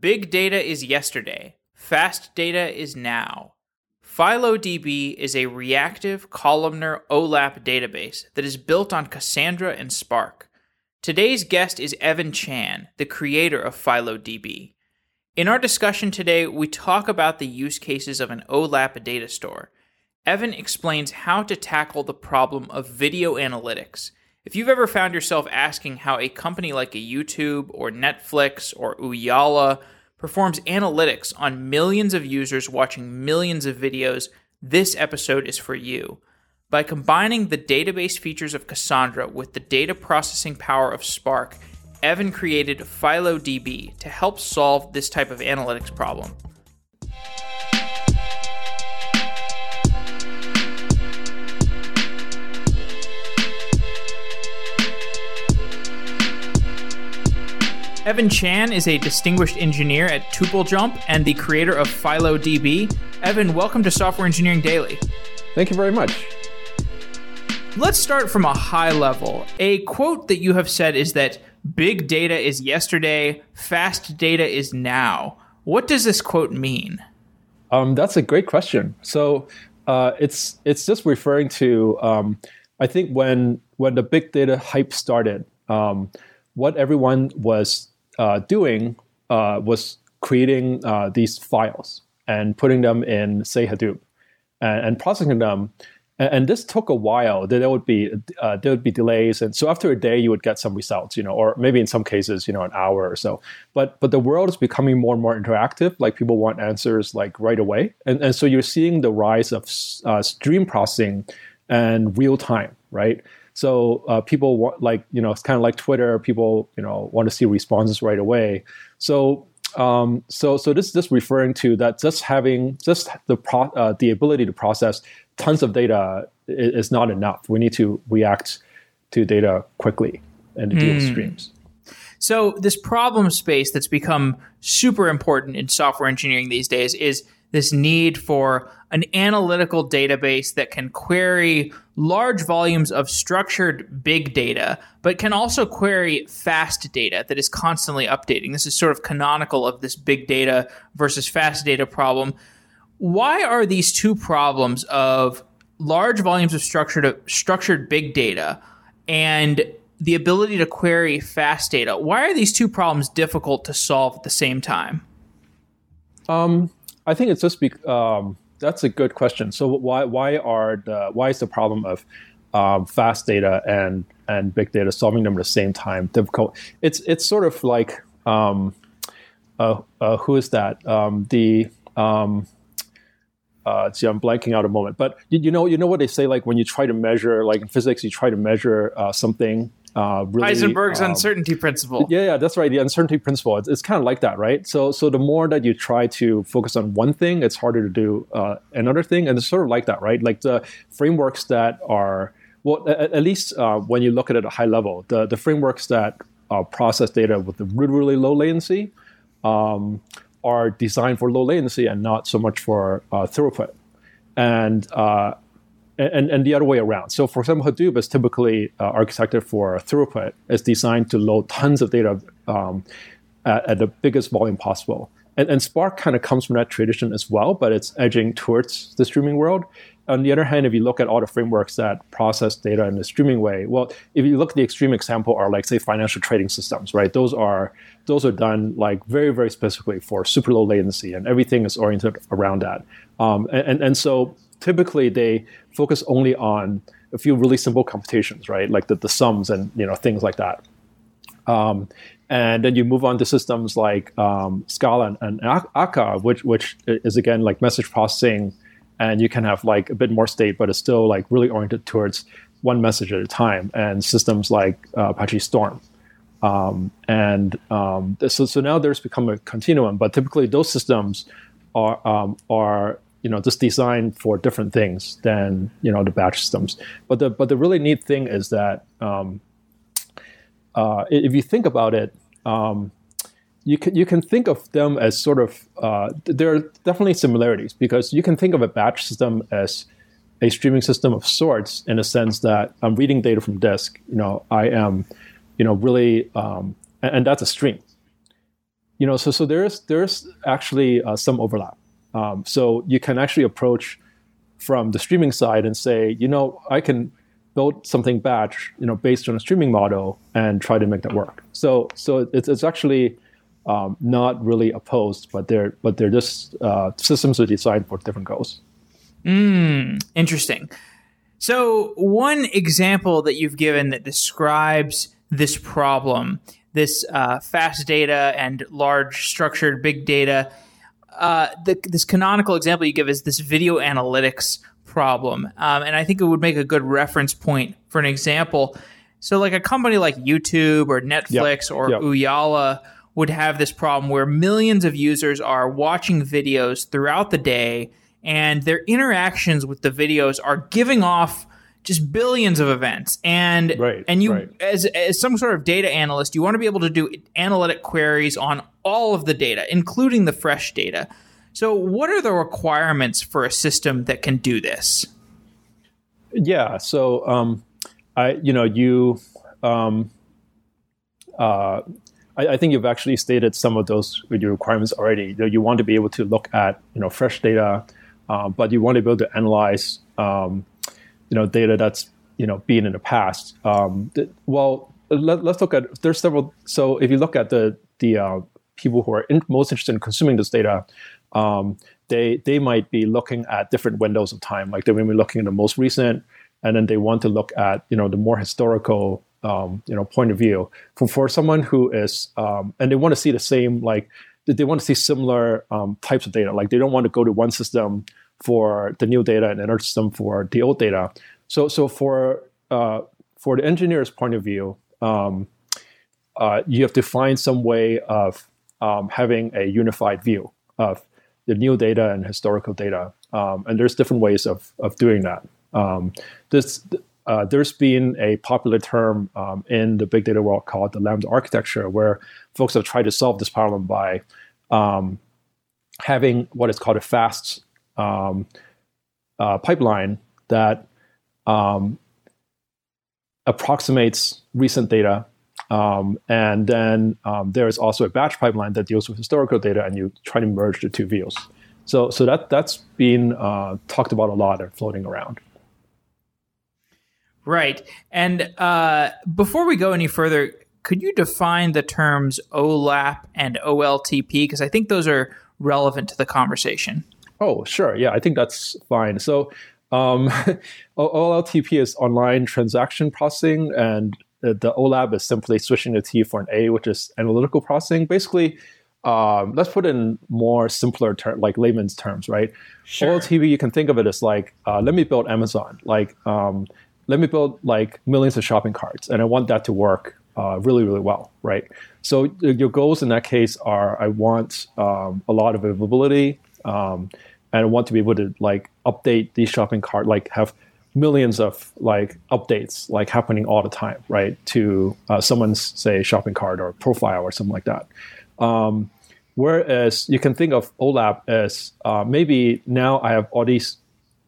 Big data is yesterday, fast data is now. FiloDB is a reactive columnar OLAP database that is built on Cassandra and Spark. Today's guest is Evan Chan, the creator of FiloDB. In our discussion today, we talk about the use cases of an OLAP data store. Evan explains how to tackle the problem of video analytics. If you've ever found yourself asking how a company like a YouTube or Netflix or Ooyala performs analytics on millions of users watching millions of videos, this episode is for you. By combining the database features of Cassandra with the data processing power of Spark, Evan created FiloDB to help solve this type of analytics problem. Evan Chan is a distinguished engineer at TupleJump and the creator of FiloDB. Evan, welcome to Software Engineering Daily. Thank you very much. Let's start from a high level. A quote that you have said is that big data is yesterday, fast data is now. What does this quote mean? Um, that's a great question. So uh, it's it's just referring to um, I think when when the big data hype started, um, what everyone was uh, doing uh, was creating uh, these files and putting them in, say, Hadoop, and, and processing them. And, and, this took a while. There would be uh, there would be delays, and so after a day, you would get some results, you know, or maybe in some cases, you know, an hour or so. But but the world is becoming more and more interactive. Like people want answers like right away, and and so you're seeing the rise of uh, stream processing and real time, right? So uh, people want like you know it's kind of like Twitter. People you know want to see responses right away. So um, so so this is just referring to that just having just the pro, uh, the ability to process tons of data is, is, not enough. We need to react to data quickly and to deal with hmm. streams. So this problem space that's become super important in software engineering these days is this need for an analytical database that can query large volumes of structured big data, but can also query fast data that is constantly updating. This is sort of canonical of this big data versus fast data problem. Why are these two problems of large volumes of structured structured big data and the ability to query fast data, why are these two problems difficult to solve at the same time? Um, I think it's just be, um, that's a good question. So why why are the why is the problem of um, fast data and and big data solving them at the same time difficult? It's it's sort of like um, uh, uh, who is that? Um, the um, uh, see, I'm blanking out a moment, but you, you, know, you know what they say, like when you try to measure, like in physics, you try to measure uh, something uh, really, Heisenberg's um, uncertainty principle. Yeah, yeah, that's right. The uncertainty principle. It's, it's kind of like that, right? So, so the more that you try to focus on one thing, it's harder to do uh, another thing, and it's sort of like that, right? Like the frameworks that are well, at, at least uh, when you look at it at a high level, the the frameworks that uh, process data with the really really low latency um, are designed for low latency and not so much for uh, throughput. And uh, and, and the other way around. So, for example, Hadoop is typically uh, architected for throughput. It's designed to load tons of data um, at, at, the biggest volume possible. And, and Spark kind of comes from that tradition as well, but it's edging towards the streaming world. On the other hand, if you look at all the frameworks that process data in the streaming way, well, if you look at the extreme example are like say financial trading systems, right? Those are those are done like very very specifically for super low latency, and everything is oriented around that. Um, and, and and so typically they focus only on a few really simple computations, right? Like the, the sums and you know things like that. Um, and then you move on to systems like um, Scala and, and Akka, which which is again like message processing, and you can have like a bit more state, but it's still like really oriented towards one message at a time. And systems like uh, Apache Storm. Um, and um, so, so now there's become a continuum, but typically those systems are um, are you know just designed for different things than you know the batch systems. But the but the really neat thing is that um, uh, if you think about it, um, you can you can think of them as sort of uh, there are definitely similarities because you can think of a batch system as a streaming system of sorts in a sense that I'm reading data from disk. You know, I am, you know, really, um, and, and that's a stream. you know, so so there's there's actually uh, some overlap. Um, so you can actually approach from the streaming side and say, you know, I can build something batch, you know, based on a streaming model and try to make that work. So so it's, it's actually um, not really opposed, but they're but they're just uh, systems are designed for different goals. Mm, interesting. So one example that you've given that describes this problem, this uh, fast data and large structured big data, uh, the, this canonical example you give is this video analytics problem, um, and I think it would make a good reference point for an example. So, like a company like YouTube or Netflix yep. or yep. Ooyala would have this problem where millions of users are watching videos throughout the day and their interactions with the videos are giving off just billions of events and right, and you right. as as some sort of data analyst you want to be able to do analytic queries on all of the data including the fresh data so what are the requirements for a system that can do this yeah so um, i you know you um, uh, I, I, think you've actually stated some of those your requirements already. You, want to be able to look at you know fresh data, uh, but you want to be able to analyze um, you know data that's you know been in the past. Um, th- well, let, us look at there's several. So if you look at the the uh, people who are in, most interested in consuming this data, um, they they might be looking at different windows of time. Like they may be looking at the most recent, and then they want to look at you know the more historical um, you know point of view. For for someone who is um, and they want to see the same like they want to see similar um, types of data. Like they don't want to go to one system for the new data and another system for the old data. So so for uh, for the engineer's point of view, um, uh, you have to find some way of um, having a unified view of the new data and historical data. Um, and there's different ways of of doing that. Um, this uh, there's been a popular term um, in the big data world called the Lambda architecture, where folks have tried to solve this problem by um, having what is called a fast um, uh, pipeline that approximates recent data. Um, and then um, there is also a batch pipeline that deals with historical data, and you try to merge the two views. So, so that that's been uh, talked about a lot and floating around. Right. And uh, before we go any further, could you define the terms OLAP and OLTP? Because I think those are relevant to the conversation. Oh, sure. Yeah, I think that's fine. So um, OLTP is online transaction processing, and the OLAP is simply switching the T for an A, which is analytical processing. Basically, um, let's put in more simpler term, like layman's terms, right? Sure. OLTP, you can think of it as like, uh, let me build Amazon. Like, um, let me build like millions of shopping carts, and I want that to work uh, really, really well, right? So your goals in that case are: I want um, a lot of availability, um, and I want to be able to like update these shopping cart, like have millions of like updates like happening all the time, right? To uh, someone's say shopping cart or profile or something like that. Um, whereas you can think of OLAP as uh, maybe now I have all these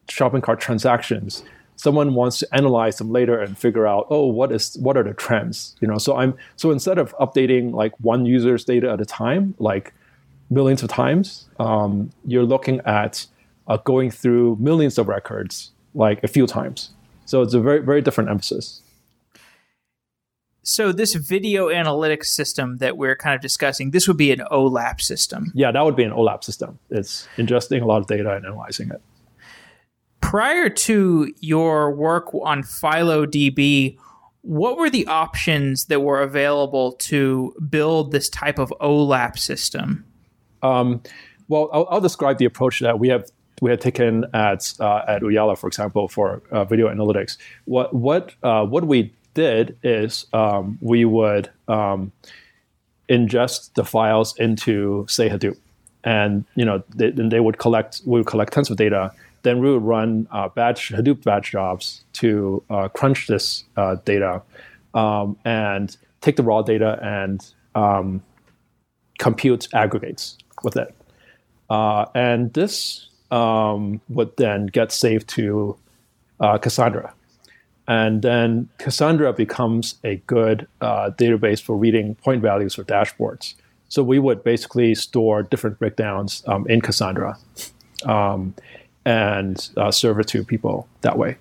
shopping cart transactions someone wants to analyze them later and figure out oh what is what are the trends you know so i'm so instead of updating like one user's data at a time like millions of times um, you're looking at uh, going through millions of records like a few times. So it's a very very different emphasis. So this video analytics system that we're kind of discussing this would be an olap system. Yeah that would be an olap system. It's ingesting a lot of data and analyzing it. Prior to your work on FiloDB, what were the options that were available to build this type of OLAP system? Um, well, I'll, I'll, describe the approach that we have we had taken at uh, at Ooyala, for example, for uh, video analytics. What what uh, what we did is um, we would um, ingest the files into say Hadoop, and you know they, they would collect we would collect tons of data then we would run uh, batch Hadoop batch jobs to uh, crunch this uh, data um, and take the raw data and um, compute aggregates with it. And this um, would then get saved to uh, Cassandra. And then Cassandra becomes a good uh, database for reading point values for dashboards. So we would basically store different breakdowns um, in Cassandra um, and uh, serve it to people that way.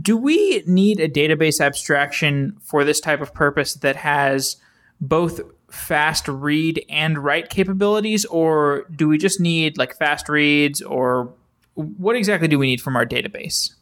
Do we need a database abstraction for this type of purpose that has both fast read and write capabilities, or do we just need like fast reads, or what exactly do we need from our database?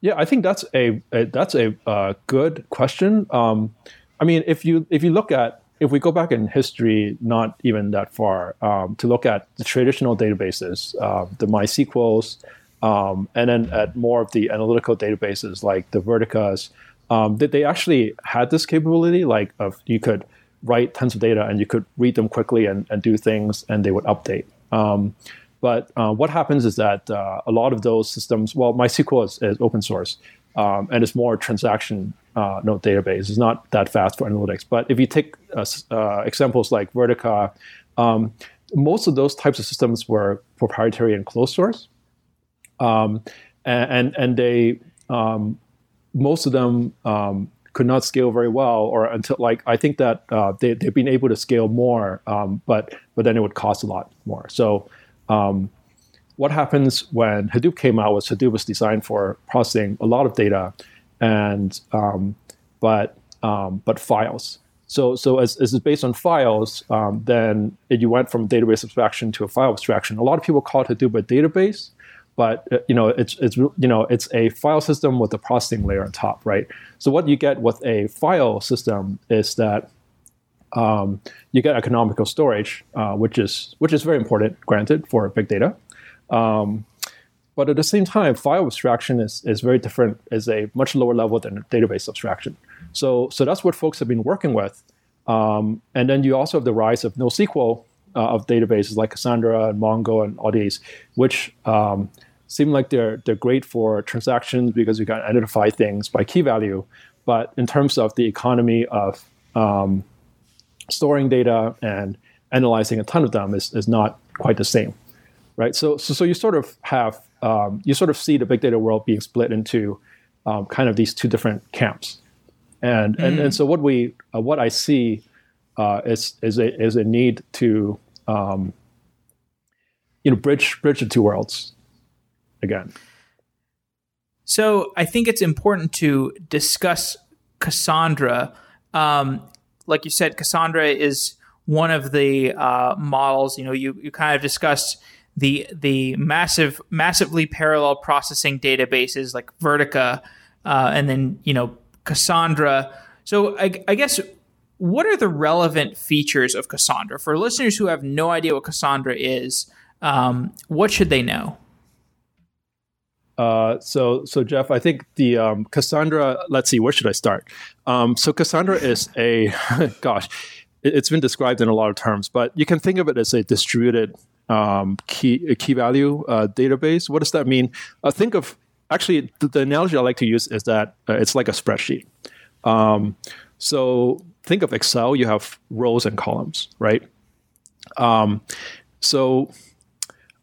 Yeah, I think that's a, a that's a uh, good question. Um, I mean, if you if you look at if we go back in history, not even that far, um, to look at the traditional databases, uh, the MySQLs, um, and then at more of the analytical databases like the Verticas, um, they, they actually had this capability, like of you could write tons of data and you could read them quickly and, and do things, and they would update. Um, but uh, what happens is that uh, a lot of those systems, well, MySQL is, is open source, um, and it's more transaction uh, node database. It's not that fast for analytics. But if you take uh, uh, examples like Vertica, um, most of those types of systems were proprietary and closed source, um, and, and they um, most of them um, could not scale very well, or until like I think that uh, they they've been able to scale more, um, but but then it would cost a lot more. So. Um, what happens when Hadoop came out was Hadoop was designed for processing a lot of data, and um, but um, but files. So so as, as it's based on files, um, then you went from database abstraction to a file abstraction. A lot of people call it Hadoop a database, but uh, you know it's it's you know it's a file system with a processing layer on top, right? So what you get with a file system is that um, you get economical storage, uh, which is which is very important, granted, for big data. Um, but at the same time, file abstraction is, is very different, is a much lower level than database abstraction. So, so that's what folks have been working with. Um, and then you also have the rise of NoSQL uh, of databases like Cassandra and Mongo and all these, which um, seem like they're they're great for transactions because you can identify things by key value. But in terms of the economy of um, storing data and analyzing a ton of them is, is not quite the same right? So, so, so you sort of have um, you sort of see the big data world being split into um, kind of these two different camps, and mm. and, and mm. so what we uh, what I see uh, is is a is a need to um, you know bridge bridge the two worlds again. So I think it's important to discuss Cassandra. Um, like you said, Cassandra is one of the uh, models. You know, you you kind of discussed the the massive massively parallel processing databases like Vertica, uh, and then you know Cassandra. So I, I, guess what are the relevant features of Cassandra for listeners who have no idea what Cassandra is? Um, what should they know? Uh, so, so Jeff, I think the um, Cassandra. Let's see, where should I start? Um, so, Cassandra is a, gosh, it, has been described in a lot of terms, but you can think of it as a distributed um, key key value uh, database. What does that mean? Uh, think of actually the, the, analogy I like to use is that uh, it's like a spreadsheet. Um, so think of Excel. You have rows and columns, right? Um, so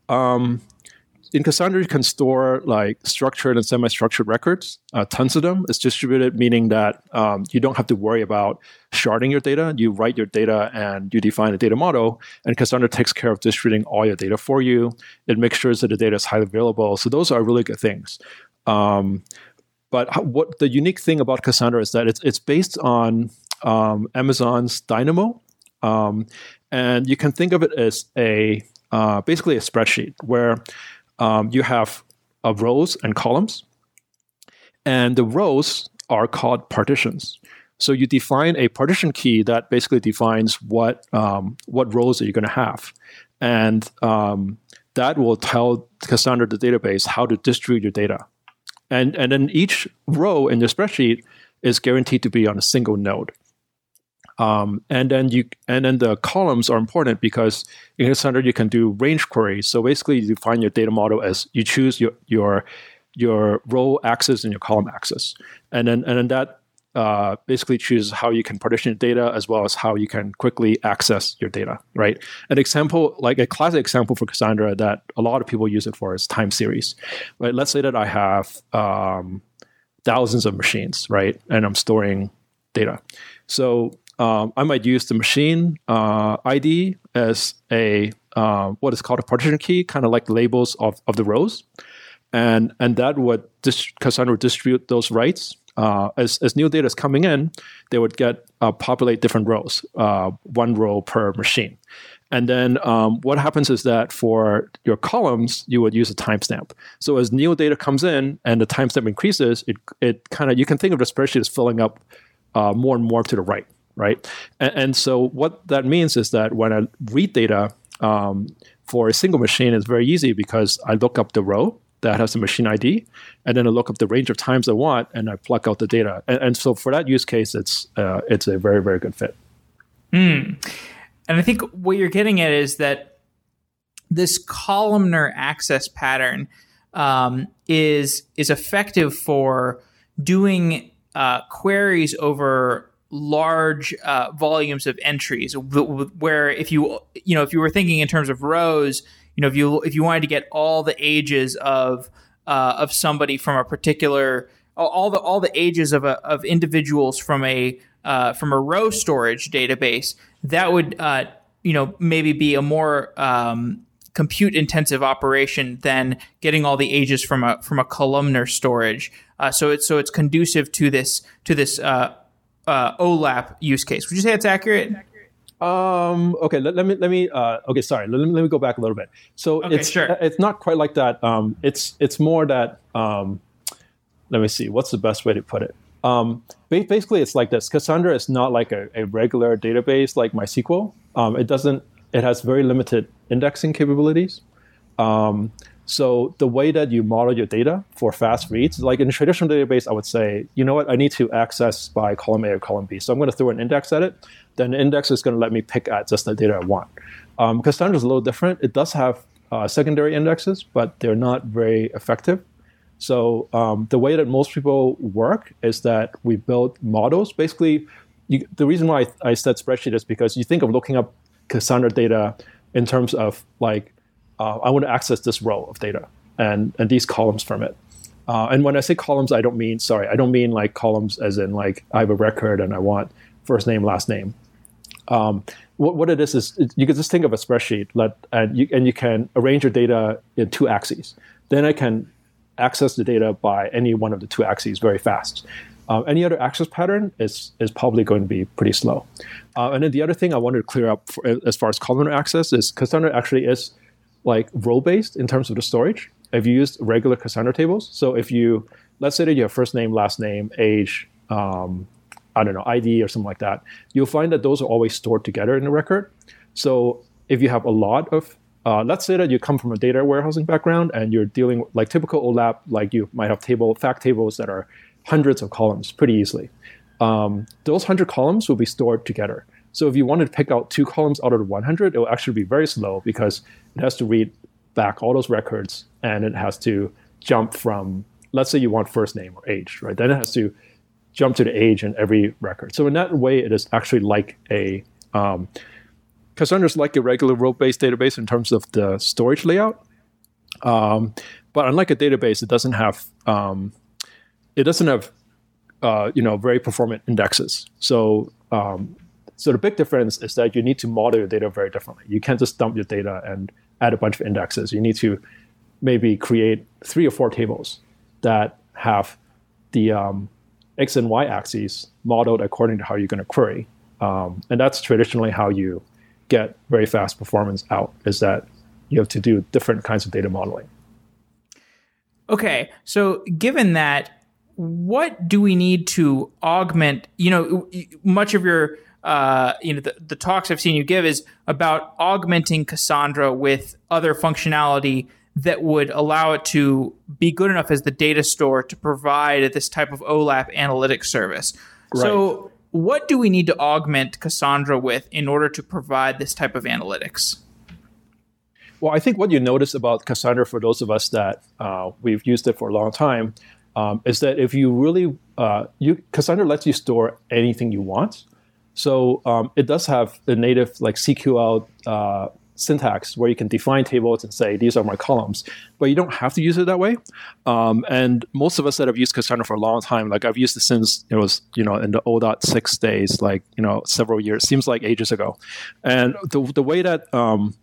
um, in Cassandra, you can store like structured and semi-structured records, uh, tons of them. It's distributed, meaning that um, you don't have to worry about sharding your data. You write your data and you define a data model, and Cassandra takes care of distributing all your data for you. It makes sure that the data is highly available. So those are really good things. Um, but what the unique thing about Cassandra is that it's it's based on um, Amazon's Dynamo, um, and you can think of it as a uh, basically a spreadsheet where um, you have uh, rows and columns, and the rows are called partitions. So you define a partition key that basically defines what um, what rows are you going to have, and um, that will tell Cassandra the database how to distribute your data, and and then each row in your spreadsheet is guaranteed to be on a single node. Um, and then you and then the columns are important because in Cassandra you can do range queries. So basically, you define your data model as you choose your your your row axis and your column axis, and then and then that uh, basically chooses how you can partition your data as well as how you can quickly access your data. Right. An example, like a classic example for Cassandra that a lot of people use it for is time series. Right. Let's say that I have um, thousands of machines, right, and I'm storing data. So um, I might use the machine uh, ID as a uh, what is called a partition key, kind of like labels of, of the rows, and and that would dis- Cassandra would distribute those writes uh, as as new data is coming in, they would get uh, populate different rows, uh, one row per machine. And then um, what happens is that for your columns, you would use a timestamp. So as new data comes in and the timestamp increases, it it kind of you can think of the spreadsheet as filling up uh, more and more to the right, right? And, and, so what that means is that when I read data um, for a single machine, it's very easy because I look up the row that has the machine ID, and then I look up the range of times I want, and I pluck out the data. And, and so for that use case, it's uh, it's a very very good fit. Mm. And I think what you're getting at is that this columnar access pattern um, is is effective for doing uh, queries over large uh, volumes of entries. Where if you you know if you were thinking in terms of rows, you know if you if you wanted to get all the ages of uh, of somebody from a particular all the all the ages of a, of individuals from a uh, from a row storage database, that would uh, you know maybe be a more um, compute intensive operation than getting all the ages from a from a columnar storage. Uh, so it's so it's conducive to this to this uh, uh, OLAP use case. Would you say it's accurate? Um, okay, let, let, me let me. Uh, okay, sorry. Let, let, me go back a little bit. So okay, it's sure. it's not quite like that. Um, it's it's more that. Um, let me see. What's the best way to put it? Um, basically, it's like this. Cassandra is not like a, a regular database like MySQL. Um, it doesn't. It has very limited indexing capabilities. Um, so the way that you model your data for fast reads, like in a traditional database, I would say, you know what, I need to access by column A or column B. So I'm going to throw an index at it. Then the index is going to let me pick at just the data I want. Um, Cassandra is a little different. It does have uh, secondary indexes, but they're not very effective. So um, the way that most people work is that we build models. Basically, you, the reason why I, I said spreadsheet is because you think of looking up Cassandra data in terms of like, uh, I want to access this row of data and, and these columns from it. Uh, and when I say columns, I don't mean, sorry, I don't mean like columns as in like I have a record and I want first name, last name. Um, what, what it is is you can just think of a spreadsheet let, and, you, and you can arrange your data in two axes. Then I can access the data by any one of the two axes very fast. Uh, any other access pattern is is probably going to be pretty slow. Uh, and then the other thing I wanted to clear up for, as far as columnar access is Cassandra actually is like row based in terms of the storage. If you use regular Cassandra tables, so if you let's say that you have first name, last name, age, um, I don't know, ID or something like that, you'll find that those are always stored together in the record. So if you have a lot of uh, let's say that you come from a data warehousing background and you're dealing like typical OLAP, like you might have table fact tables that are hundreds of columns pretty easily. Um, those 100 columns will be stored together. So if you wanted to pick out two columns out of the 100, it will actually be very slow because it has to read back all those records and it has to jump from, let's say you want first name or age, right? Then it has to jump to the age in every record. So in that way, it is actually like a um, Cassandra is like a regular row-based database in terms of the storage layout. Um, but unlike a database, it doesn't have um, it doesn't have uh, you know very performant indexes. So um, so the big difference is that you need to model your data very differently. You can't just dump your data and add a bunch of indexes. You need to maybe create three or four tables that have the um, x and y axes modeled according to how you're going to query. Um, and that's traditionally how you get very fast performance out is that you have to do different kinds of data modeling. Okay, so given that, what do we need to augment? You know, much of your uh, you know the, the talks I've seen you give is about augmenting Cassandra with other functionality that would allow it to be good enough as the data store to provide this type of OLAP analytics service. Right. So what do we need to augment Cassandra with in order to provide this type of analytics? Well, I think what you notice about Cassandra, for those of us that uh, we've used it for a long time, um, is that if you really, uh, you Cassandra lets you store anything you want. So um, it does have a native like CQL uh, syntax where you can define tables and say these are my columns, but you don't have to use it that way. Um, and most of us that have used Cassandra for a long time, like I've used it since it was you know in the 0.6 days, like you know several years, seems like ages ago. And the the way that um,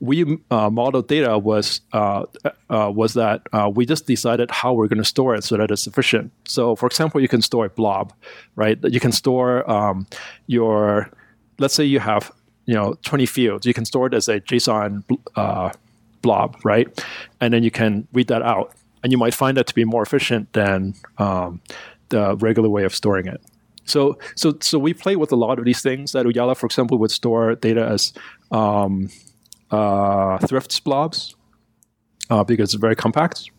we uh, modeled data was uh, uh, was that uh, we just decided how we're going to store it so that it's efficient. So, for example, you can store a blob, right? You can store um, your, let's say you have you know 20 fields. You can store it as a JSON uh, blob, right? And then you can read that out, and you might find that to be more efficient than um, the regular way of storing it. So, so, so we play with a lot of these things. That Ooyala, for example, would store data as um, uh, thrifts blobs uh, because it's very compact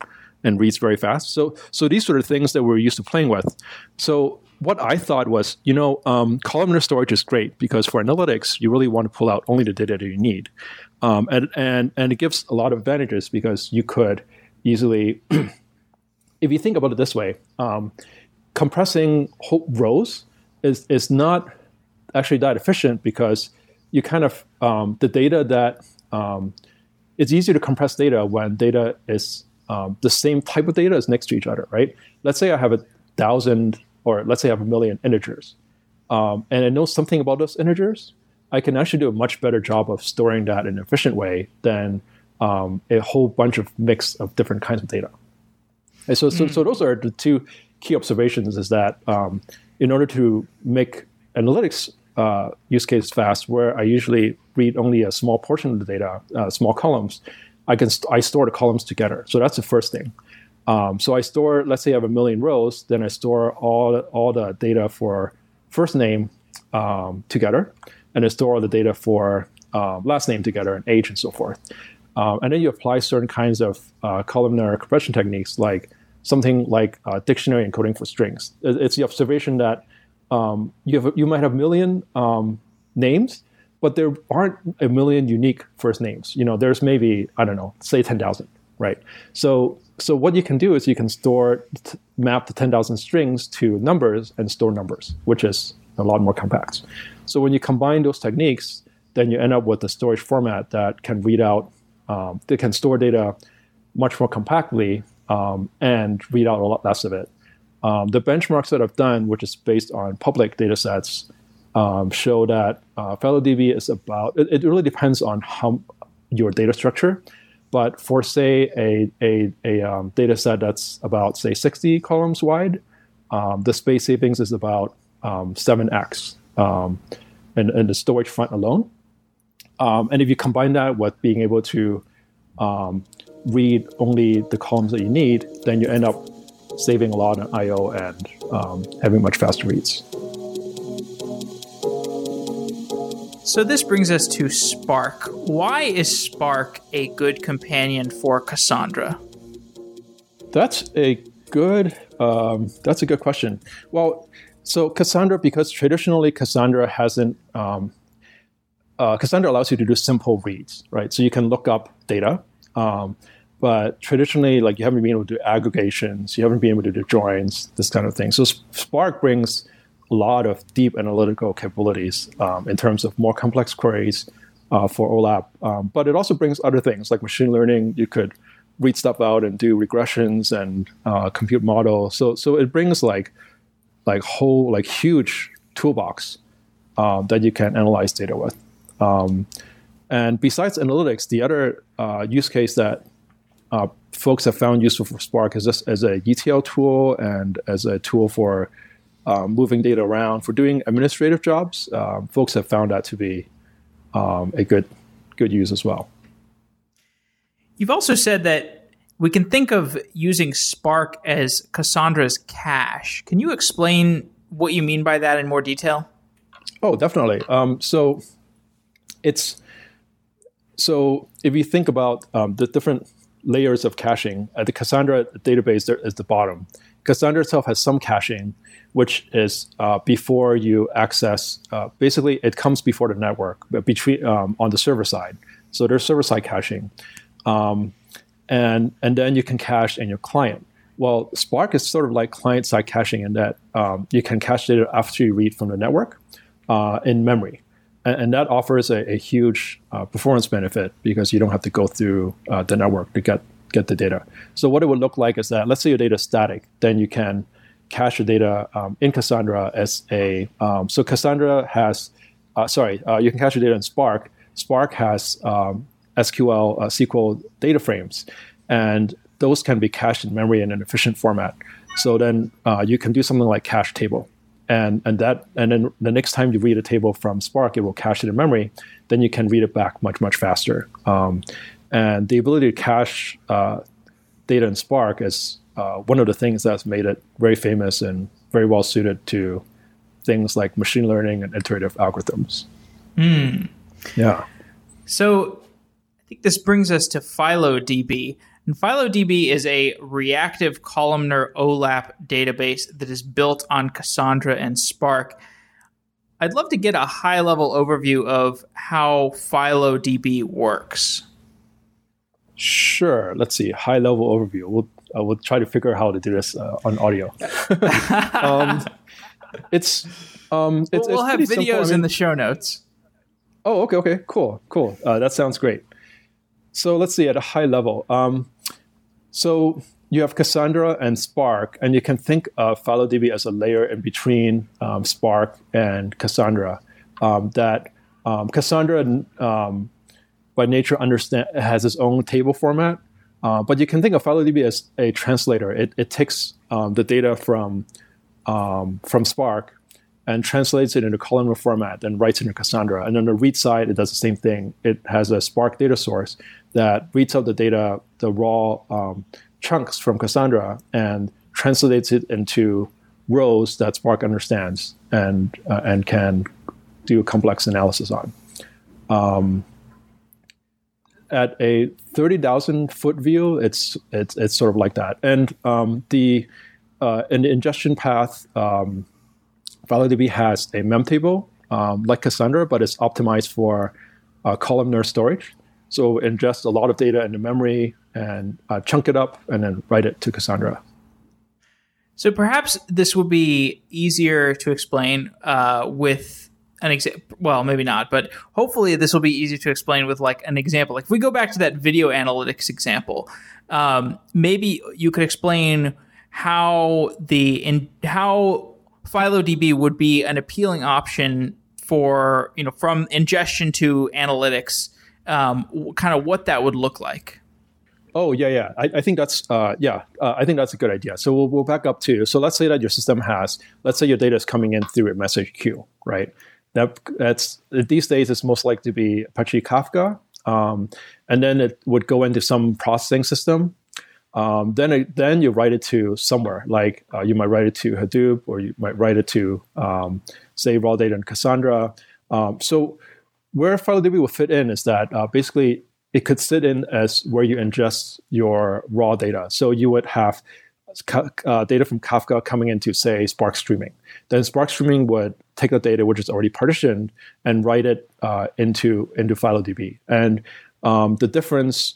and reads very fast. So, so these are the things that we're used to playing with. So, what I thought was, you know, um, columnar storage is great because for analytics, you really want to pull out only the data that you need, um, and and and it gives a lot of advantages because you could easily, if you think about it this way, um, compressing rows is is not actually that efficient because you kind of um, the data that um, it's easier to compress data when data is um, the same type of data is next to each other, right? Let's say I have a thousand, or let's say I have a million integers, um, and I know something about those integers. I can actually do a much better job of storing that in an efficient way than um, a whole bunch of mix of different kinds of data. And so, mm. so, so those are the two key observations: is that um, in order to make analytics uh, use case fast, where I usually read only a small portion of the data, uh, small columns, I can st- I store the columns together. So that's the first thing. Um, so I store, let's say I have a million rows, then I store all all the data for first name um, together, and I store all the data for uh, last name together and age and so forth. Um, and then you apply certain kinds of uh, columnar compression techniques, like something like uh, dictionary encoding for strings. It's the observation that um, you have you might have a million um, names, but there aren't a million unique first names. You know, there's maybe I don't know, say ten thousand, right? So so what you can do is you can store map the ten thousand strings to numbers and store numbers, which is a lot more compact. So when you combine those techniques, then you end up with a storage format that can read out, um, that can store data much more compactly um, and read out a lot less of it. Um, the benchmarks that I've done, which is based on public data sets, um, show that uh, FiloDB is about, it, it, really depends on how your data structure. But for, say, a, a, a um, data set that's about, say, 60 columns wide, um, the space savings is about 7x um, um, in, the storage front alone. and if you combine that with being able to read only the columns that you need, then you end up saving a lot on I/O and um, having much faster reads. So this brings us to Spark. Why is Spark a good companion for Cassandra? That's a good. Um, that's a good question. Well, so Cassandra, because traditionally Cassandra hasn't. Um, uh, Cassandra allows you to do simple reads, right? So you can look up data. Um, but traditionally, like you haven't been able to do aggregations, you haven't been able to do joins, this kind of thing. So Spark brings lot of deep analytical capabilities um, in terms of more complex queries uh, for OLAP. Um, but it also brings other things like machine learning. You could read stuff out and do regressions and uh, compute models. So so it brings like like whole like huge toolbox um, that you can analyze data with. Um, and besides analytics, the other uh, use case that uh, folks have found useful for Spark is a, as a ETL tool and as a tool for um, moving data around for doing administrative jobs. Um, folks have found that to be um, a good good use as well. You've also said that we can think of using Spark as Cassandra's cache. Can you explain what you mean by that in more detail? Oh, definitely. Um, so it's so if you think about um, the different layers of caching. At the Cassandra database, there is the bottom. Cassandra itself has some caching, which is uh, before you access. Uh, basically, it comes before the network, but between um, on the server side. So there's server side caching, um, and and then you can cache in your client. Well, Spark is sort of like client side caching in that um, you can cache data after you read from the network uh, in memory. and, and, that offers a, a huge uh, performance benefit because you don't have to go through uh, the network to get get the data. So what it would look like is that let's say your data is static, then you can cache your data um, in Cassandra as a um, so Cassandra has uh, sorry uh, you can cache your data in Spark. Spark has um, SQL uh, SQL data frames, and those can be cached in memory in an efficient format. So then uh, you can do something like cache table and and that and then the next time you read a table from Spark, it will cache it in memory. Then you can read it back much much faster. Um, and the ability to cache uh, data in Spark is uh, one of the things that's made it very famous and very well suited to things like machine learning and iterative algorithms. Mm. Yeah. So I think this brings us to FiloDB. And FiloDB is a reactive columnar OLAP database that is built on Cassandra and Spark. I'd love to get a high level overview of how FiloDB works. Sure. Let's see. High level overview. We'll, uh, we'll try to figure out how to do this uh, on audio. um, it's, um, it's, we'll, we'll have videos. I mean, in the show notes. Oh, okay, okay, cool, cool. Uh, that sounds great. So let's see at a high level. Um, so you have Cassandra and Spark, and you can think of FiloDB as a layer in between um, Spark and Cassandra. Um, that um, Cassandra, um, by nature, understand has its own table format, uh, but you can think of FiloDB as a translator. It, it takes um, the data from um, from Spark and translates it into columnar format and writes it into Cassandra. And on the read side, it does the same thing. It has a Spark data source that reads out the data, the raw um, chunks from Cassandra, and translates it into rows that Spark understands and uh, and can do complex analysis on. Um, at a thirty thousand foot view, it's it's it's sort of like that, and um, the uh, in the ingestion path, um, FiloDB has a mem table um, like Cassandra, but it's optimized for uh, columnar storage. So ingest a lot of data into memory and uh, chunk it up and then write it to Cassandra. So perhaps this would be easier to explain uh, with an example. Well, maybe not, but hopefully this will be easy to explain with like an example. Like if we go back to that video analytics example, um, maybe you could explain how the in how FiloDB would be an appealing option for you know from ingestion to analytics um, kind of what that would look like. Oh yeah, yeah. I, I think that's uh, yeah. Uh, I think that's a good idea. So we'll, we'll back up to. So let's say that your system has, let's say your data is coming in through a message queue, right? That that's these days it's most likely to be Apache Kafka, um, and then it would go into some processing system. Um, then it, then you write it to somewhere like uh, you might write it to Hadoop or you might write it to um, say raw data in Cassandra. Um, so where FiloDB will fit in is that uh, basically it could sit in as where you ingest your raw data. So you would have uh, data from Kafka coming into, say, Spark Streaming. Then Spark Streaming would take the data, which is already partitioned, and write it uh, into into FiloDB. And um, the difference,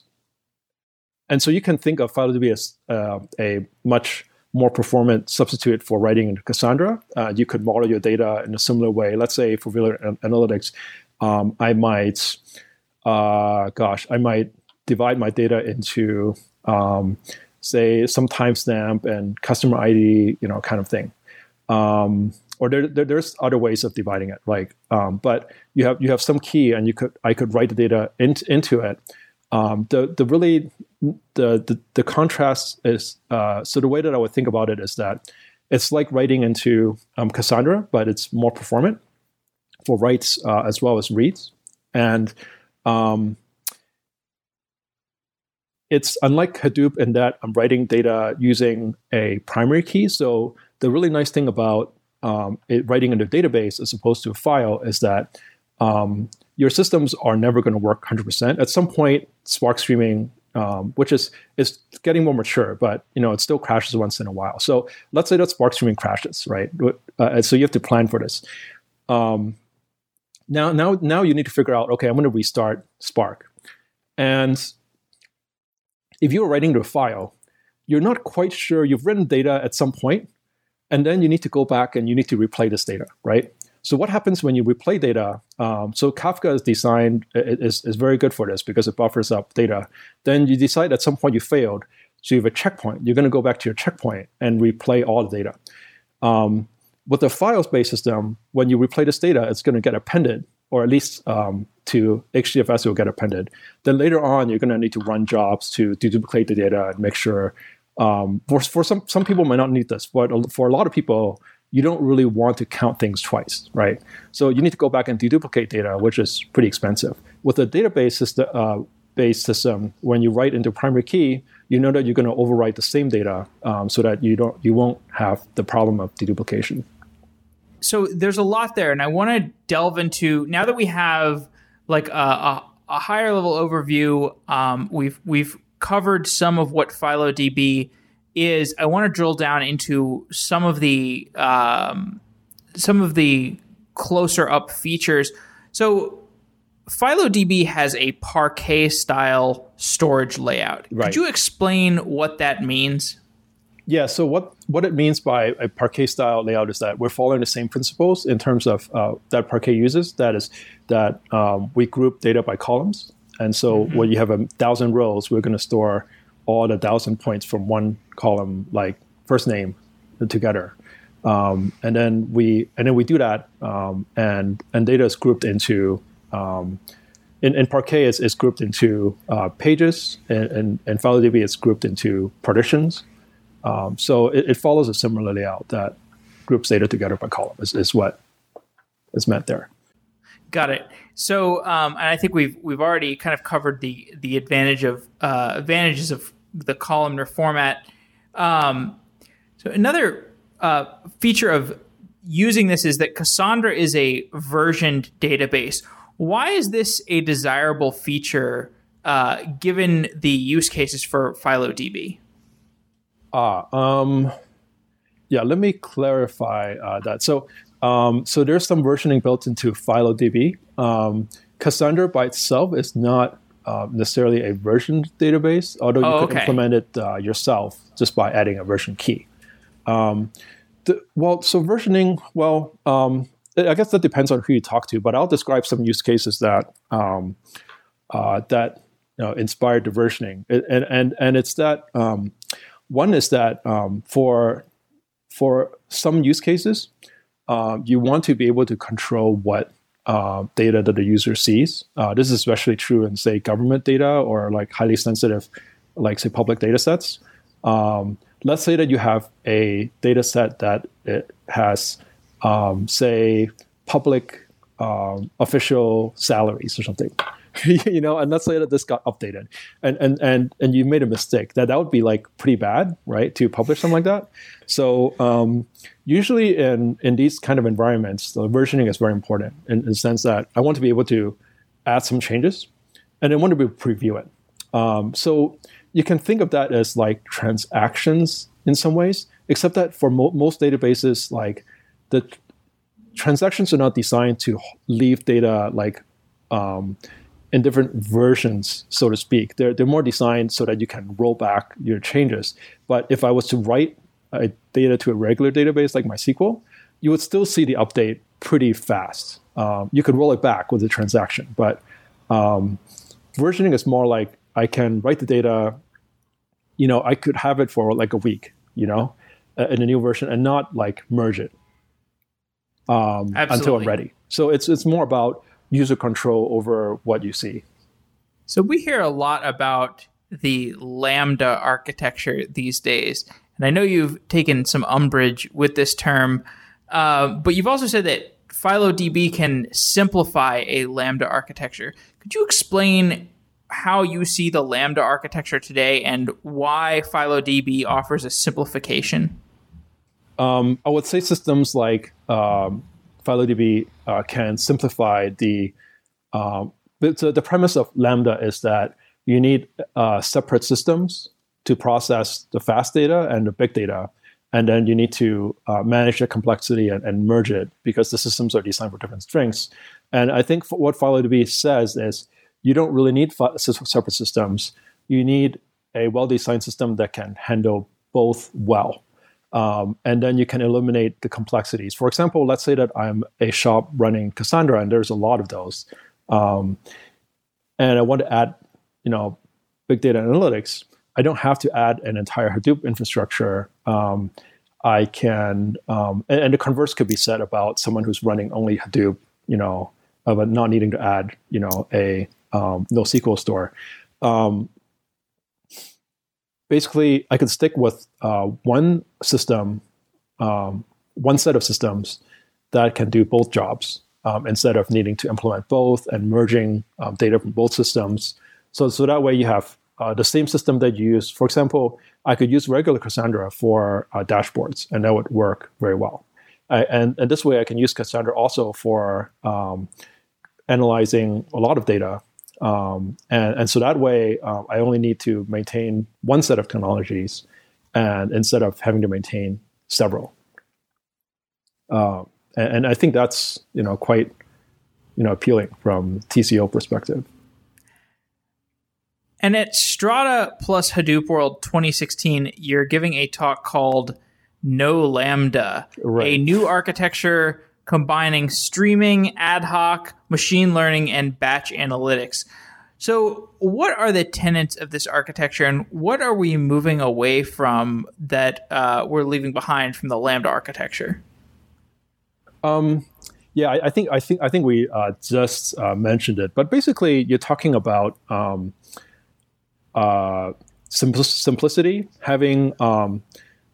and so you can think of FiloDB as uh, a much more performant substitute for writing into Cassandra. Uh, you could model your data in a similar way. Let's say for Relay Analytics, um, I might, uh, gosh, I might divide my data into, um, say, some timestamp and customer ID, you know, kind of thing. Um, or there, there, there's other ways of dividing it, like, um, but you have you have some key, and you could I could write the data in, into it. Um, the the really the the, the contrast is uh, so the way that I would think about it is that it's like writing into um, Cassandra, but it's more performant for writes uh, as well as reads. And um, it's unlike Hadoop in that I'm writing data using a primary key. So the really nice thing about um, it, writing in a database as opposed to a file is that um, your systems are never going to work 100%. At some point, Spark streaming, um, which is is getting more mature, but you know it still crashes once in a while. So let's say that Spark streaming crashes, right? Uh, so you have to plan for this. Um, now now now you need to figure out okay i'm going to restart spark and if you're writing to a file you're not quite sure you've written data at some point and then you need to go back and you need to replay this data right So what happens when you replay data? Um, so Kafka is designed is, is very good for this because it buffers up data. Then you decide at some point you failed, so you have a checkpoint. You're going to go back to your checkpoint and replay all the data. Um, with the files-based system, when you replay this data, it's going to get appended, or at least um, to HDFS will get appended. Then later on, you're going to need to run jobs to, deduplicate the data and make sure. Um, for, for some some people might not need this, but for a lot of people, you don't really want to count things twice, right? So you need to go back and deduplicate data, which is pretty expensive. With a database system, uh, based system, when you write into primary key, you know that you're going to overwrite the same data, um, so that you don't you won't have the problem of deduplication. So there's a lot there, and I want to delve into now that we have like a, a, a higher level overview. Um, we've we've covered some of what FiloDB is I want to drill down into some of the um, some of the closer up features. So FiloDB has a Parquet style storage layout. Right. Could you explain what that means? Yeah, so what, what it means by a Parquet style layout is that we're following the same principles in terms of uh, that Parquet uses. That is that um, we group data by columns. And so mm-hmm. when you have a thousand rows, we're going to store all the thousand points from one column, like first name together. Um, and then we and then we do that, um, and and data is grouped into um, in, in Parquet is, is grouped into uh, pages, and, and, and FiloDB is grouped into partitions. Um, so it, it, follows a similar layout that groups data together by column is, is what is meant there. Got it. So, um, and I think we've we've already kind of covered the the advantage of uh, advantages of the columnar format. Um, so another uh, feature of using this is that Cassandra is a versioned database. Why is this a desirable feature uh, given the use cases for FiloDB? Ah, um, yeah. Let me clarify uh, that. So um, so there's some versioning built into FiloDB. Um, Cassandra by itself is not uh, necessarily a version database, although you oh, could okay. implement it uh, yourself just by adding a version key. Um, the, well, so versioning, well, um, I guess that depends on who you talk to, but I'll describe some use cases that um, uh, that you know, inspired the versioning, and and and it's that um, one is that um, for for some use cases, uh, you want to be able to control what uh, data that the user sees. Uh, this is especially true in, say, government data or like highly sensitive, like say, public data sets. Um, let's say that you have a data set that it has, um, say, public um, official salaries or something. you know, and let's say that this got updated, and and and and you made a mistake. That that would be like pretty bad, right? To publish something like that. So um, usually in in these kind of environments, the versioning is very important in, in the sense that I want to be able to add some changes, and I want to be preview it. Um, so you can think of that as like transactions in some ways, except that for mo- most databases, like the transactions are not designed to leave data like um, in different versions, so to speak. They're, they're more designed so that you can roll back your changes. But if I was to write a data to a regular database like MySQL, you would still see the update pretty fast. Um, you could roll it back with a transaction, but um, versioning is more like I can write the data. You know, I could have it for like a week. You know, in a new version, and not like merge it um, until I'm ready. So it's it's more about user control over what you see. So we hear a lot about the Lambda architecture these days. And I know you've taken some umbrage with this term, uh, but you've also said that FiloDB can simplify a Lambda architecture. Could you explain how you see the Lambda architecture today and why FiloDB offers a simplification? Um, I would say systems like um, FiloDB uh, can simplify the, um, the, the premise of Lambda is that you need uh, separate systems to process the fast data and the big data, and then you need to uh, manage the complexity and, and, merge it because the systems are designed for different strengths. And I think what FiloDB says is you don't really need separate systems. You need a well-designed system that can handle both well. Um, and then you can eliminate the complexities. For example, let's say that I'm a shop running Cassandra, and there's a lot of those, um, and I want to add, you know, big data analytics. I don't have to add an entire Hadoop infrastructure. Um, I can, um, and, and, the converse could be said about someone who's running only Hadoop, you know, but not needing to add, you know, a um, NoSQL store. Basically, I could stick with uh, one system, um, one set of systems that can do both jobs um, instead of needing to implement both and merging um, data from both systems. So, so that way you have uh, the same system that you use. For example, I could use regular Cassandra for uh, dashboards, and that would work very well. I, and, and this way, I can use Cassandra also for um, analyzing a lot of data. Um, and, and so that way, uh, I only need to maintain one set of technologies, and instead of having to maintain several. Uh, and, and I think that's you know quite you know appealing from TCO perspective. And at Strata plus Hadoop World 2016, you're giving a talk called No Lambda, right. a new architecture combining streaming, ad hoc, machine learning, and batch analytics. So, what are the tenets of this architecture, and what are we moving away from that uh, we're leaving behind from the Lambda architecture? Um, yeah, I, I, think I think I think we uh, just uh, mentioned it, but basically, you're talking about um, uh, simplicity, having um,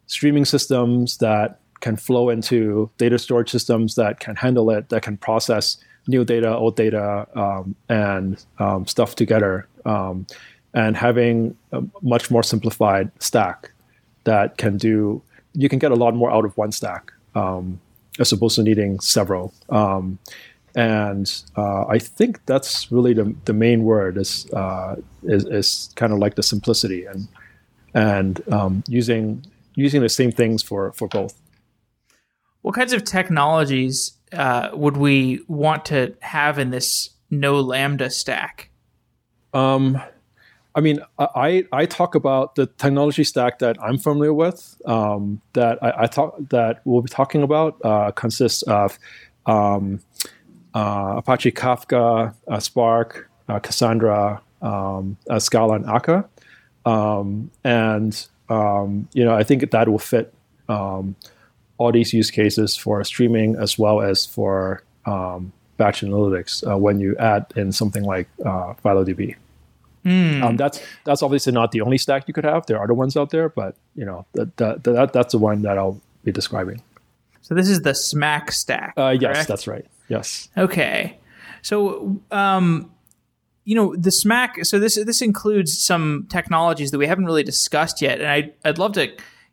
streaming systems that can flow into data storage systems that can handle it, that can process new data, old data, um, and um, stuff together, um, and having a much more simplified stack that can do. You can get a lot more out of one stack um, as opposed to needing several. Um, and uh, I think that's really the, the main word is, uh, is, is kind of like the simplicity and and um, using using the same things for for both. What kinds of technologies uh, would we want to have in this no lambda stack? Um, I mean, I I talk about the technology stack that I'm familiar with. Um, that I, I, talk that we'll be talking about uh, consists of um, uh, Apache Kafka, uh, Spark, uh, Cassandra, um, Scala, and Akka. Um, and um, you know, I think that will fit all these use cases for streaming as well as for um, batch analytics uh, when you add in something like uh, FiloDB. Mm. Um, that's that's obviously not the only stack you could have. There are other ones out there, but you know that, that, that that's the one that I'll be describing. So this is the Smack stack. Uh, yes, that's right. Yes. Okay. So, um, you know, the Smack. So this this includes some technologies that we haven't really discussed yet, and I I'd love to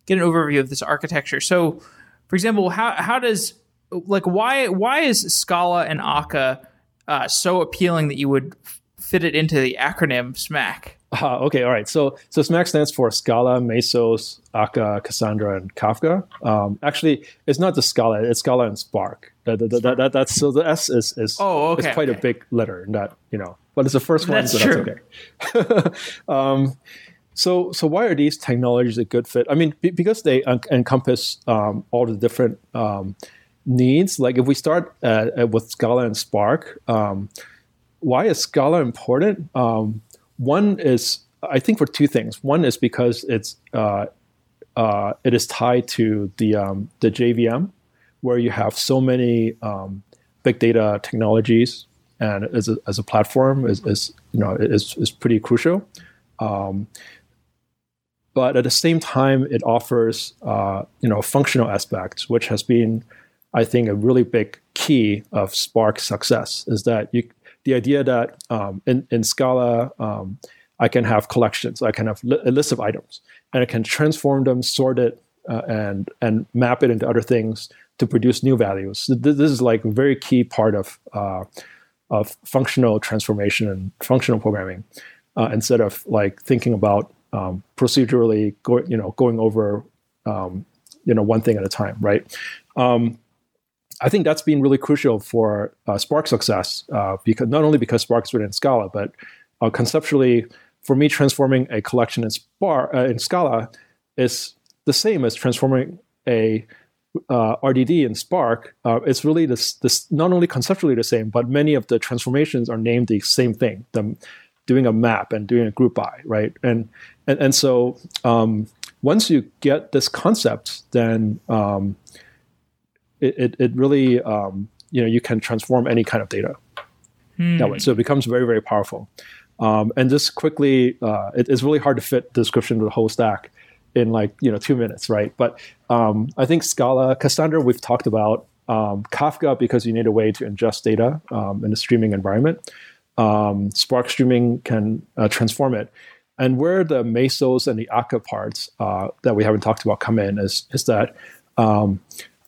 get an overview of this architecture. So, for example, how how does like why why is Scala and Akka uh, so appealing that you would fit it into the acronym SMACK? Uh, okay, all right. So so SMACK stands for Scala, Mesos, Akka, Cassandra, and Kafka. Um, actually, it's not the Scala; it's Scala and Spark. That, that, that, so the S is is, oh, okay, is quite okay. a big letter in that you know, but it's the first one, that's so true. that's okay. um, so so why are these technologies a good fit? I mean, b- because they un- encompass um, all the different um, needs. Like if we start uh, with Scala and Spark, um, why is Scala important? Um, one is, I think, for two things. One is because it's uh, uh, it is tied to the um, the JVM, where you have so many um, big data technologies, and as a, as a platform is, is you know is is pretty crucial. Um, but at the same time, it offers uh, you know functional aspects, which has been, I think, a really big key of Spark success. Is that you the idea that um, in, in Scala, um, I can have collections, I can have li- a list of items, and I can transform them, sort it, uh, and and map it into other things to produce new values. This is like a very key part of uh, of functional transformation and functional programming, uh, instead of like thinking about um, procedurally, go, you know, going over um, you know one thing at a time, right? Um, I think that's been really crucial for uh, Spark success uh, because not only because Spark is written in Scala, but uh, conceptually, for me, transforming a collection in, Spark, uh, in Scala is the same as transforming a uh, RDD in Spark, uh, it's really this, this not only conceptually the same, but many of the transformations are named the same thing. The, doing a map and doing a group by, right? And and, and so um, once you get this concept, then um, it, it, it, really um, you know you can transform any kind of data hmm. that way. So it becomes very very powerful. Um, and just quickly, uh, it, it's really hard to fit the description of the whole stack in like you know two minutes, right? But um, I think Scala, Cassandra, we've talked about um, Kafka because you need a way to ingest data um, in a streaming environment. Um, Spark streaming can uh, transform it. And where the Mesos and the Akka parts uh, that we haven't talked about come in is, is that um,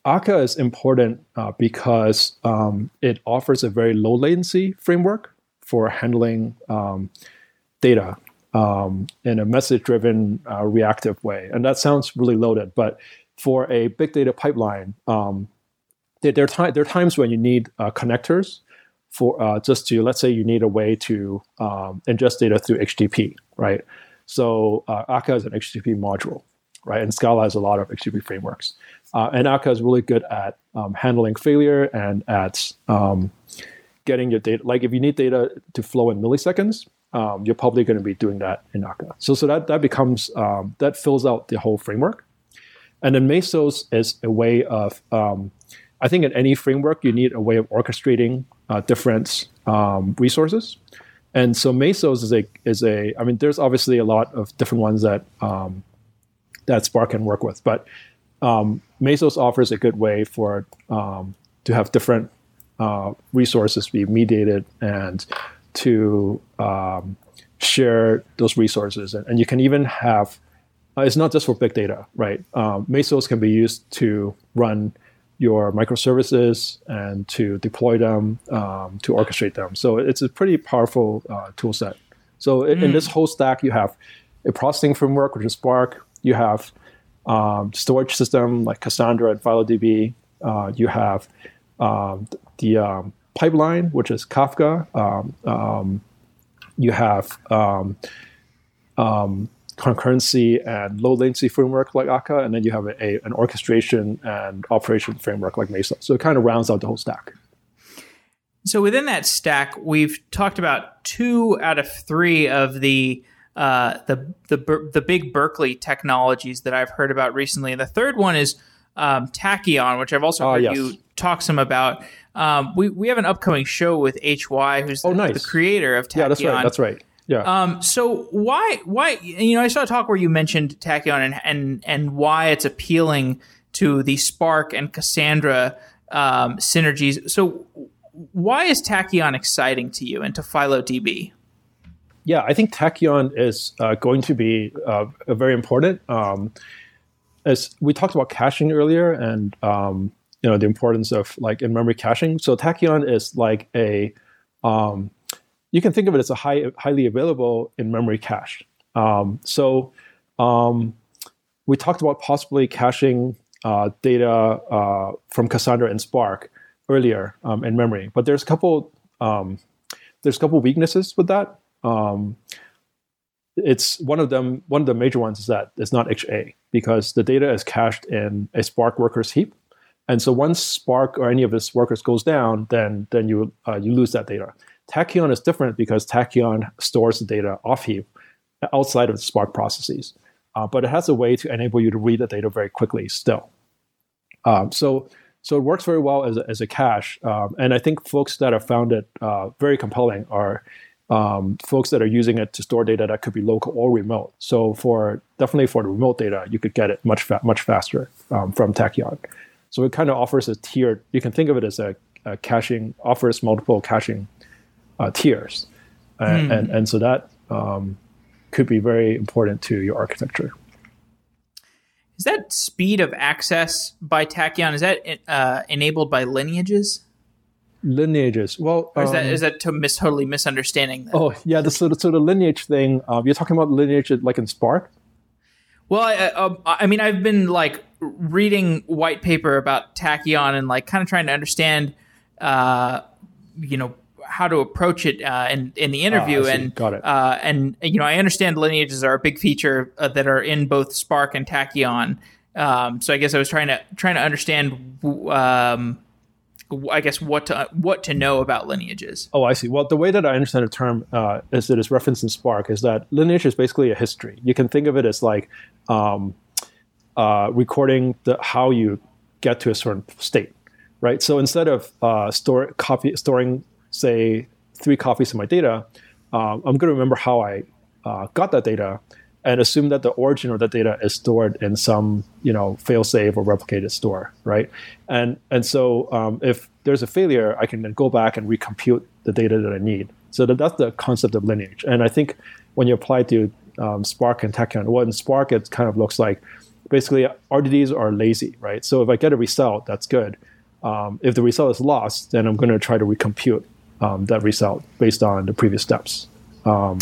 Akka is important uh, because um, it offers a very low latency framework for handling um, data um, in a message driven uh, reactive way. And that sounds really loaded, but for a big data pipeline, um, there, there, are there, are times when you need uh, connectors for uh, just to, let's say you need a way to um, ingest data through HTTP, right? So uh, Akka is an HTTP module, right? And Scala has a lot of HTTP frameworks. Uh, and Akka is really good at um, handling failure and at um, getting your data. Like if you need data to flow in milliseconds, um, you're probably going to be doing that in Akka. So, so that, that becomes, um, that fills out the whole framework. And then Mesos is a way of, um, I think in any framework, you need a way of orchestrating uh, different um, resources. And so Mesos is a, is a, I mean, there's obviously a lot of different ones that, um, that Spark can work with, but um, Mesos offers a good way for, um, to have different uh, resources be mediated and to um, share those resources. And, and, you can even have, uh, it's not just for big data, right? Um, Mesos can be used to run your microservices and to deploy them, um, to orchestrate them. So it's a pretty powerful uh, tool set. So mm. in this whole stack, you have a processing framework, which is Spark. You have um, storage system like Cassandra and FiloDB. Uh, you have um, the um, pipeline, which is Kafka. Um, um, you have um, um, concurrency and low latency framework like Akka, and then you have a, a, an orchestration and operation framework like Mesos. So it kind of rounds out the whole stack. So within that stack, we've talked about two out of three of the uh, the the the big Berkeley technologies that I've heard about recently. And the third one is um, Tachyon, which I've also ah, heard yes. you talk some about. Um, we we have an upcoming show with HY, who's oh, the, nice. the creator of Tachyon. Yeah, that's right. That's right. Yeah. Um, so why why you know I saw a talk where you mentioned Tachyon and and and why it's appealing to the Spark and Cassandra um, synergies. So why is Tachyon exciting to you and to FiloDB? Yeah, I think Tachyon is uh, going to be uh, very important. Um, as we talked about caching earlier, and um, you know the importance of like in memory caching. So Tachyon is like a um, you can think of it as a high, highly available in memory cache. Um, so um, we talked about possibly caching uh, data uh, from Cassandra and Spark earlier um, in memory, but there's a couple um, there's a couple weaknesses with that. Um, it's one of them. One of the major ones is that it's not HA because the data is cached in a Spark workers heap, and so once Spark or any of its workers goes down, then then you uh, you lose that data. Tachyon is different because Tachyon stores the data off heap outside of the Spark processes, uh, but it has a way to enable you to read the data very quickly still. Um, so, so it works very well as a, as a cache, um, and I think folks that have found it uh, very compelling are um, folks that are using it to store data that could be local or remote. So, for definitely for the remote data, you could get it much fa- much faster um, from Tachyon. So it kind of offers a tiered. You can think of it as a, a caching offers multiple caching uh, tiers, and, mm. and, and so that um, could be very important to your architecture. Is that speed of access by Tachyon? Is that uh, enabled by lineages? Lineages. Well, or is that um, is that to mis- totally misunderstanding? That? Oh yeah, the, so, the, so the lineage thing. Um, you're talking about lineage like in Spark. Well, I, uh, I mean, I've been like reading white paper about Tachyon and like kind of trying to understand, uh, you know, how to approach it uh, in in the interview. Ah, and got it. Uh, and you know, I understand lineages are a big feature uh, that are in both Spark and Tachyon. Um, so I guess I was trying to trying to understand. Um, I guess what to what to know about lineages. Oh, I see. Well, the way that I understand the term uh, is that it's referenced in Spark is that lineage is basically a history. You can think of it as like um, uh, recording the how you get to a certain state, right? So instead of uh, store copy storing say three copies of my data, um, I'm going to remember how I uh, got that data and assume that the origin of that data is stored in some you know fail-safe or replicated store, right? And and so um, if there's a failure, I can then go back and recompute the data that I need. So that, that's the concept of lineage. And I think when you apply to um, Spark and Tachyon, well, in Spark it kind of looks like basically RDDs are lazy, right? So if I get a result, that's good. Um, if the result is lost, then I'm going to try to recompute um, that result based on the previous steps. Um,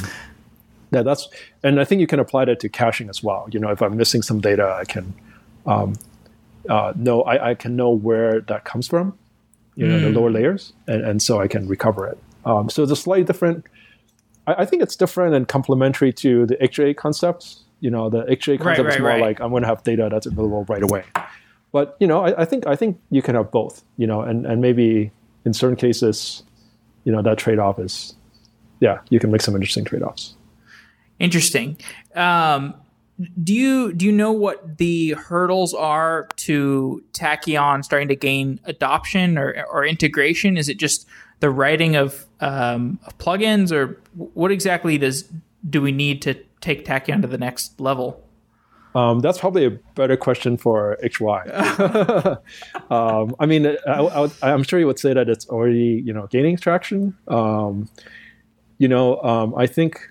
yeah, that's and I think you can apply that to caching as well. You know, if I'm missing some data, I can um, uh, know I, I, can know where that comes from. You know, mm. the lower layers, and, and so I can recover it. Um, so it's a slightly different. I, I, think it's different and complementary to the XJ concept. You know, the XJ concept right, right, is more right. like I'm going to have data that's available right away. But you know, I, I think I think you can have both. You know, and and maybe in certain cases, you know, that trade off is, yeah, you can make some interesting trade offs. Interesting. Um, do you do you know what the hurdles are to Tachyon starting to gain adoption or, or integration? Is it just the writing of, um, of plugins, or what exactly does do we need to take Tachyon to the next level? Um, that's probably a better question for HY. um, I mean, I, am sure you would say that it's already you know gaining traction. Um, you know, um, I think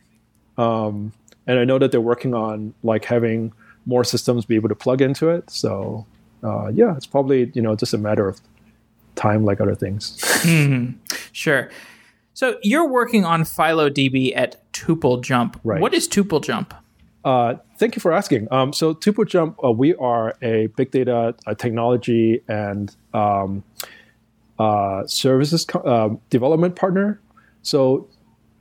um, and I know that they're working on like having more systems be able to plug into it. So uh, yeah, it's probably you know just a matter of time, like other things. mm-hmm. Sure. So you're working on FiloDB at TupleJump. Right. What is TupleJump? Uh, thank you for asking. Um, so TupleJump, uh, we are a big data uh, technology and um, uh, services co- um, development partner. So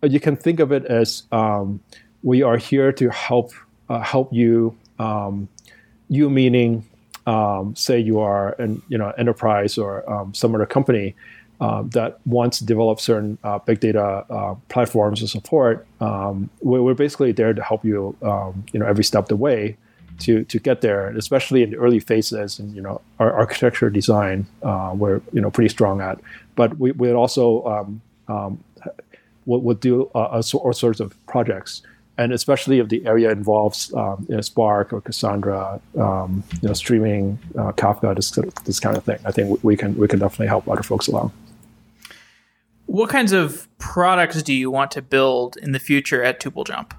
you can think of it as um, we are here to help uh, help you. Um, you meaning, um, say you are an you know enterprise or some other company um, that wants to develop certain uh, big data uh, platforms to support. Um, we're, we're, basically there to help you you know every step of the way to to get there, especially in the early phases. And you know, our architecture design uh, we're you know pretty strong at, but we we also um, um, would, would do uh, all sorts of projects. And especially if the area involves um, you know, Spark or Cassandra, um, you know, streaming, uh, Kafka, this, this kind of thing. I think we can we can definitely help other folks along. What kinds of products do you want to build in the future at Tuple Jump?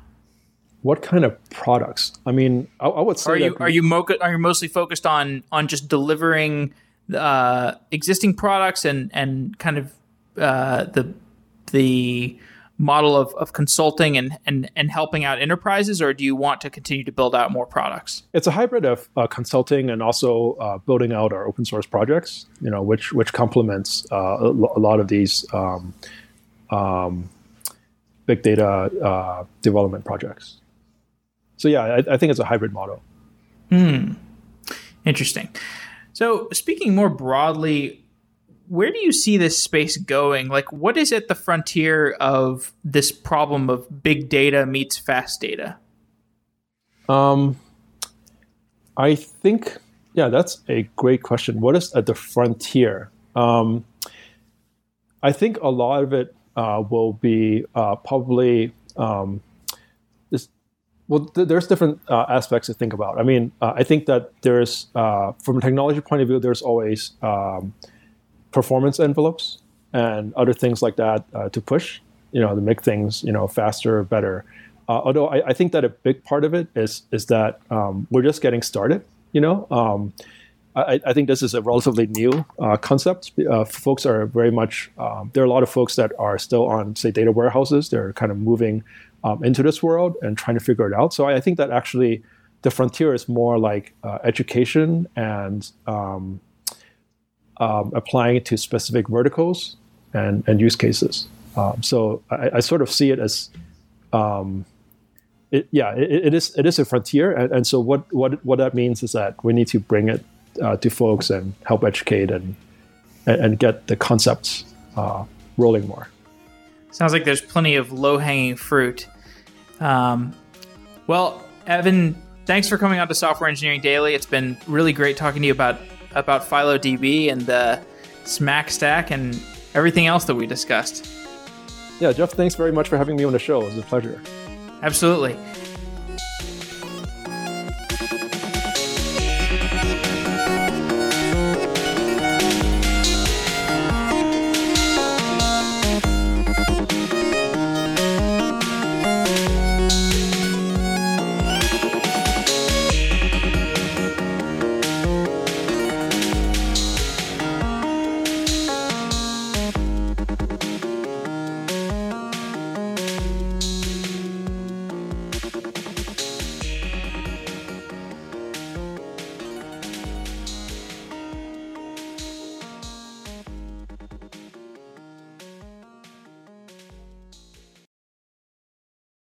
What kind of products? I mean, I, I would say are you are you mo- are you mostly focused on on just delivering uh, existing products and and kind of uh, the the model of, of consulting and, and, and helping out enterprises, or do you want to continue to build out more products? It's a hybrid of uh, consulting and also uh, building out our open source projects, you know, which which complements uh, a, a, lot of these um, um, big data uh, development projects. So yeah, I, I, think it's a hybrid model. Hmm. Interesting. So speaking more broadly where do you see this space going? Like, what is at the frontier of this problem of big data meets fast data? Um, I think, yeah, that's a great question. What is at the frontier? Um, I think a lot of it uh, will be uh, probably um, this. Well, th- there's different uh, aspects to think about. I mean, uh, I think that there's, uh, from a technology point of view, there's always um, performance envelopes and other things like that uh, to push, you know, to make things, you know, faster, better. Uh, although I, I, think that a big part of it is is that um, we're just getting started. You know, um, I, I, think this is a relatively new uh, concept. Uh, folks are very much um, there are a lot of folks that are still on say data warehouses. They're kind of moving um, into this world and trying to figure it out. So I, I think that actually the frontier is more like uh, education and um, applying it to specific verticals and, and use cases. Um, so I, I, sort of see it as um, it, yeah, it, it is it is a frontier, and, and, so what what what that means is that we need to bring it uh, to folks and help educate and and, and get the concepts uh, rolling more. Sounds like there's plenty of low hanging fruit. Um, well, Evan, thanks for coming on to Software Engineering Daily. It's been really great talking to you about about FiloDB and the Smack Stack and everything else that we discussed. Yeah, Jeff, thanks very much for having me on the show. It was a pleasure. Absolutely.